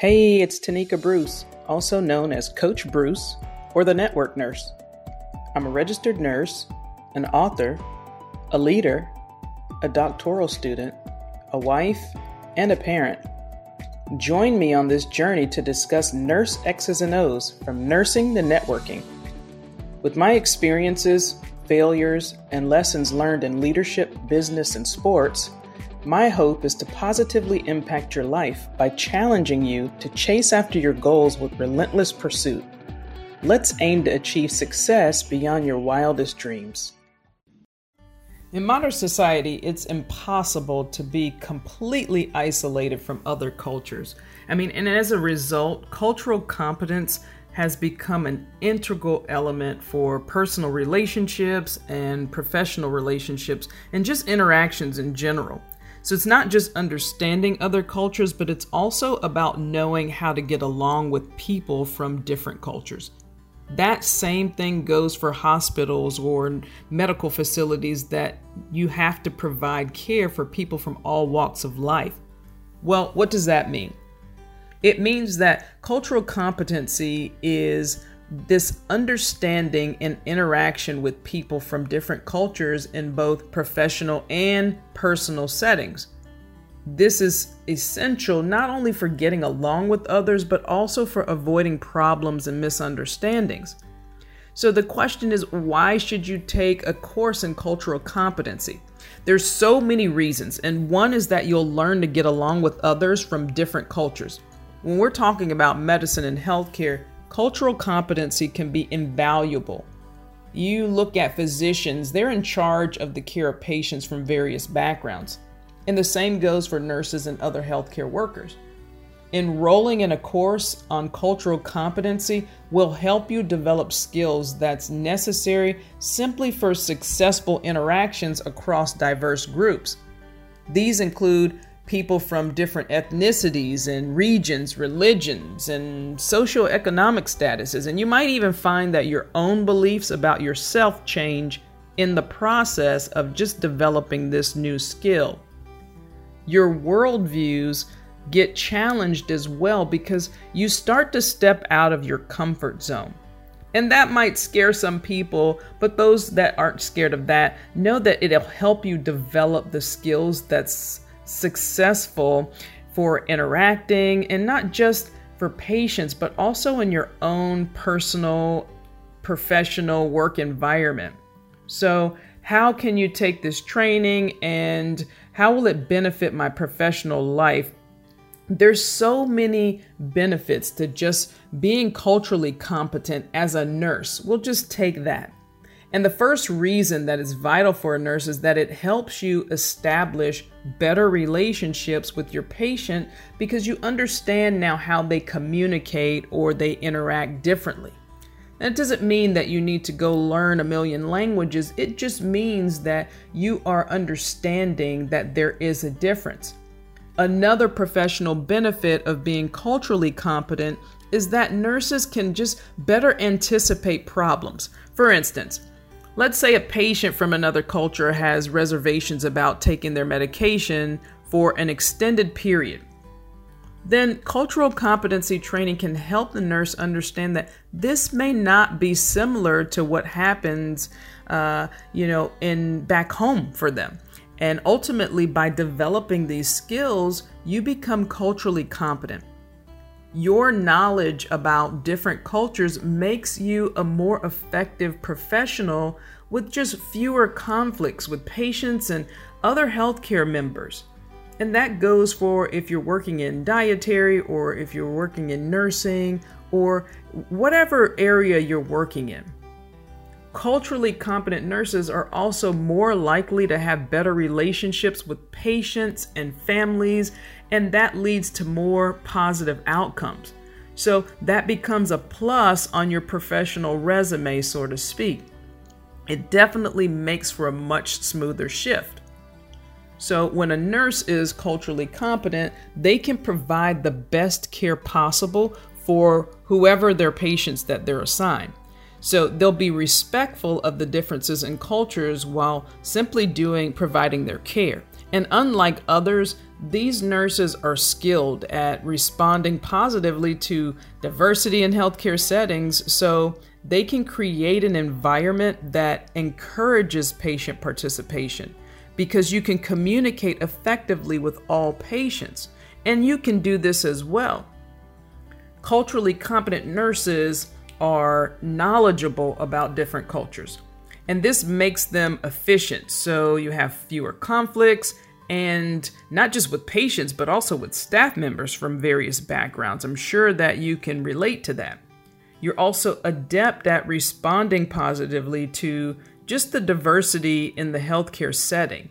Hey, it's Tonika Bruce, also known as Coach Bruce or the Network Nurse. I'm a registered nurse, an author, a leader, a doctoral student, a wife, and a parent. Join me on this journey to discuss nurse X's and O's from nursing to networking. With my experiences, failures, and lessons learned in leadership, business, and sports, my hope is to positively impact your life by challenging you to chase after your goals with relentless pursuit. Let's aim to achieve success beyond your wildest dreams. In modern society, it's impossible to be completely isolated from other cultures. I mean, and as a result, cultural competence has become an integral element for personal relationships and professional relationships and just interactions in general. So it's not just understanding other cultures, but it's also about knowing how to get along with people from different cultures. That same thing goes for hospitals or medical facilities that you have to provide care for people from all walks of life. Well, what does that mean? It means that cultural competency is this understanding and interaction with people from different cultures in both professional and personal settings. This is essential not only for getting along with others, but also for avoiding problems and misunderstandings. So, the question is why should you take a course in cultural competency? There's so many reasons, and one is that you'll learn to get along with others from different cultures. When we're talking about medicine and healthcare, cultural competency can be invaluable. You look at physicians, they're in charge of the care of patients from various backgrounds. And the same goes for nurses and other healthcare workers. Enrolling in a course on cultural competency will help you develop skills that's necessary simply for successful interactions across diverse groups. These include people from different ethnicities and regions, religions, and socioeconomic statuses. And you might even find that your own beliefs about yourself change in the process of just developing this new skill your worldviews get challenged as well because you start to step out of your comfort zone. And that might scare some people, but those that aren't scared of that know that it'll help you develop the skills that's successful for interacting and not just for patients, but also in your own personal, professional work environment. So, how can you take this training and how will it benefit my professional life? There's so many benefits to just being culturally competent as a nurse. We'll just take that. And the first reason that is vital for a nurse is that it helps you establish better relationships with your patient because you understand now how they communicate or they interact differently. That doesn't mean that you need to go learn a million languages. It just means that you are understanding that there is a difference. Another professional benefit of being culturally competent is that nurses can just better anticipate problems. For instance, let's say a patient from another culture has reservations about taking their medication for an extended period then cultural competency training can help the nurse understand that this may not be similar to what happens, uh, you know, in back home for them. And ultimately, by developing these skills, you become culturally competent. Your knowledge about different cultures makes you a more effective professional with just fewer conflicts with patients and other healthcare members. And that goes for if you're working in dietary or if you're working in nursing or whatever area you're working in. Culturally competent nurses are also more likely to have better relationships with patients and families, and that leads to more positive outcomes. So that becomes a plus on your professional resume, so to speak. It definitely makes for a much smoother shift. So, when a nurse is culturally competent, they can provide the best care possible for whoever their patients that they're assigned. So, they'll be respectful of the differences in cultures while simply doing providing their care. And unlike others, these nurses are skilled at responding positively to diversity in healthcare settings, so they can create an environment that encourages patient participation because you can communicate effectively with all patients. And you can do this as well. Culturally competent nurses are knowledgeable about different cultures, and this makes them efficient. So you have fewer conflicts and not just with patients, but also with staff members from various backgrounds. I'm sure that you can relate to that. You're also adept at responding positively to just the diversity in the healthcare setting.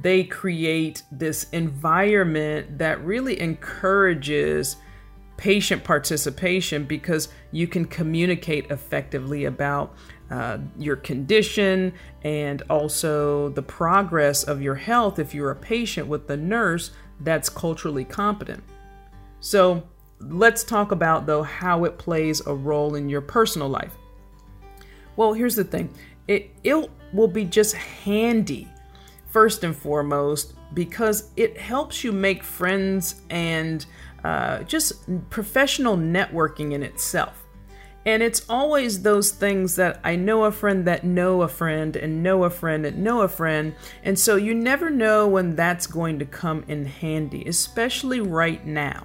They create this environment that really encourages patient participation because you can communicate effectively about uh, your condition and also the progress of your health if you're a patient with the nurse that's culturally competent. So, let's talk about though how it plays a role in your personal life. Well, here's the thing it, it will be just handy, first and foremost, because it helps you make friends and uh, just professional networking in itself. And it's always those things that I know a friend that know a friend and know a friend and know a friend. And so you never know when that's going to come in handy, especially right now.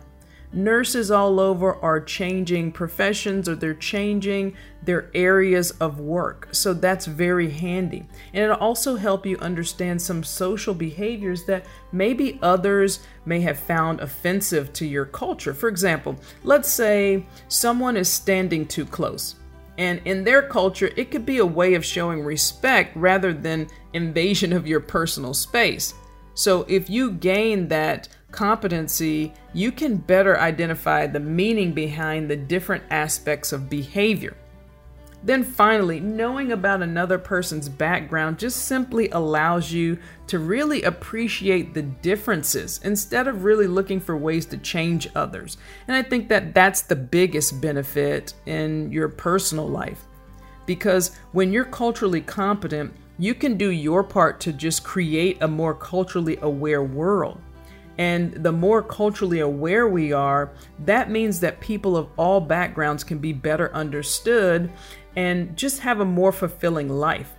Nurses all over are changing professions or they're changing their areas of work. So that's very handy. And it'll also help you understand some social behaviors that maybe others may have found offensive to your culture. For example, let's say someone is standing too close. And in their culture, it could be a way of showing respect rather than invasion of your personal space. So if you gain that competency, you can better identify the meaning behind the different aspects of behavior. Then finally, knowing about another person's background just simply allows you to really appreciate the differences instead of really looking for ways to change others. And I think that that's the biggest benefit in your personal life. Because when you're culturally competent, you can do your part to just create a more culturally aware world. And the more culturally aware we are, that means that people of all backgrounds can be better understood and just have a more fulfilling life.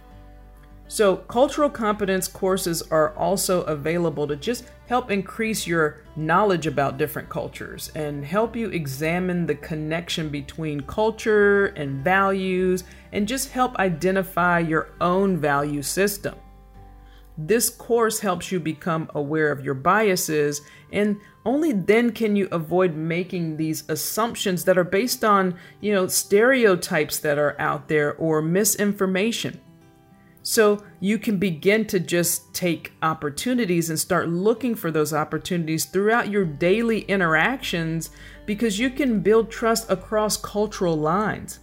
So, cultural competence courses are also available to just help increase your knowledge about different cultures and help you examine the connection between culture and values and just help identify your own value system. This course helps you become aware of your biases, and only then can you avoid making these assumptions that are based on, you know, stereotypes that are out there or misinformation. So you can begin to just take opportunities and start looking for those opportunities throughout your daily interactions because you can build trust across cultural lines.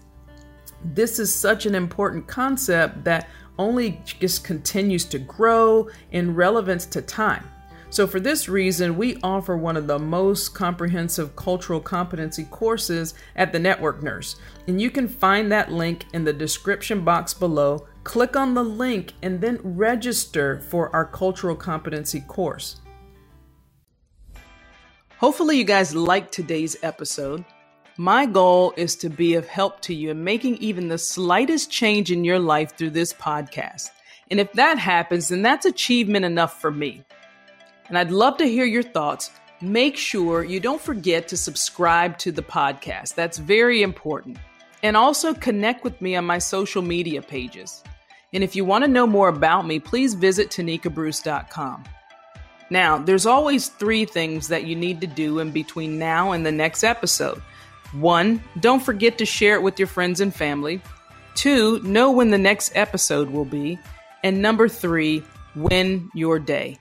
This is such an important concept that only just continues to grow in relevance to time. So, for this reason, we offer one of the most comprehensive cultural competency courses at the Network Nurse. And you can find that link in the description box below. Click on the link and then register for our cultural competency course. Hopefully, you guys liked today's episode. My goal is to be of help to you in making even the slightest change in your life through this podcast. And if that happens, then that's achievement enough for me. And I'd love to hear your thoughts. Make sure you don't forget to subscribe to the podcast. That's very important. And also connect with me on my social media pages. And if you want to know more about me, please visit tonikabruce.com. Now, there's always three things that you need to do in between now and the next episode. One, don't forget to share it with your friends and family. Two, know when the next episode will be. And number three, win your day.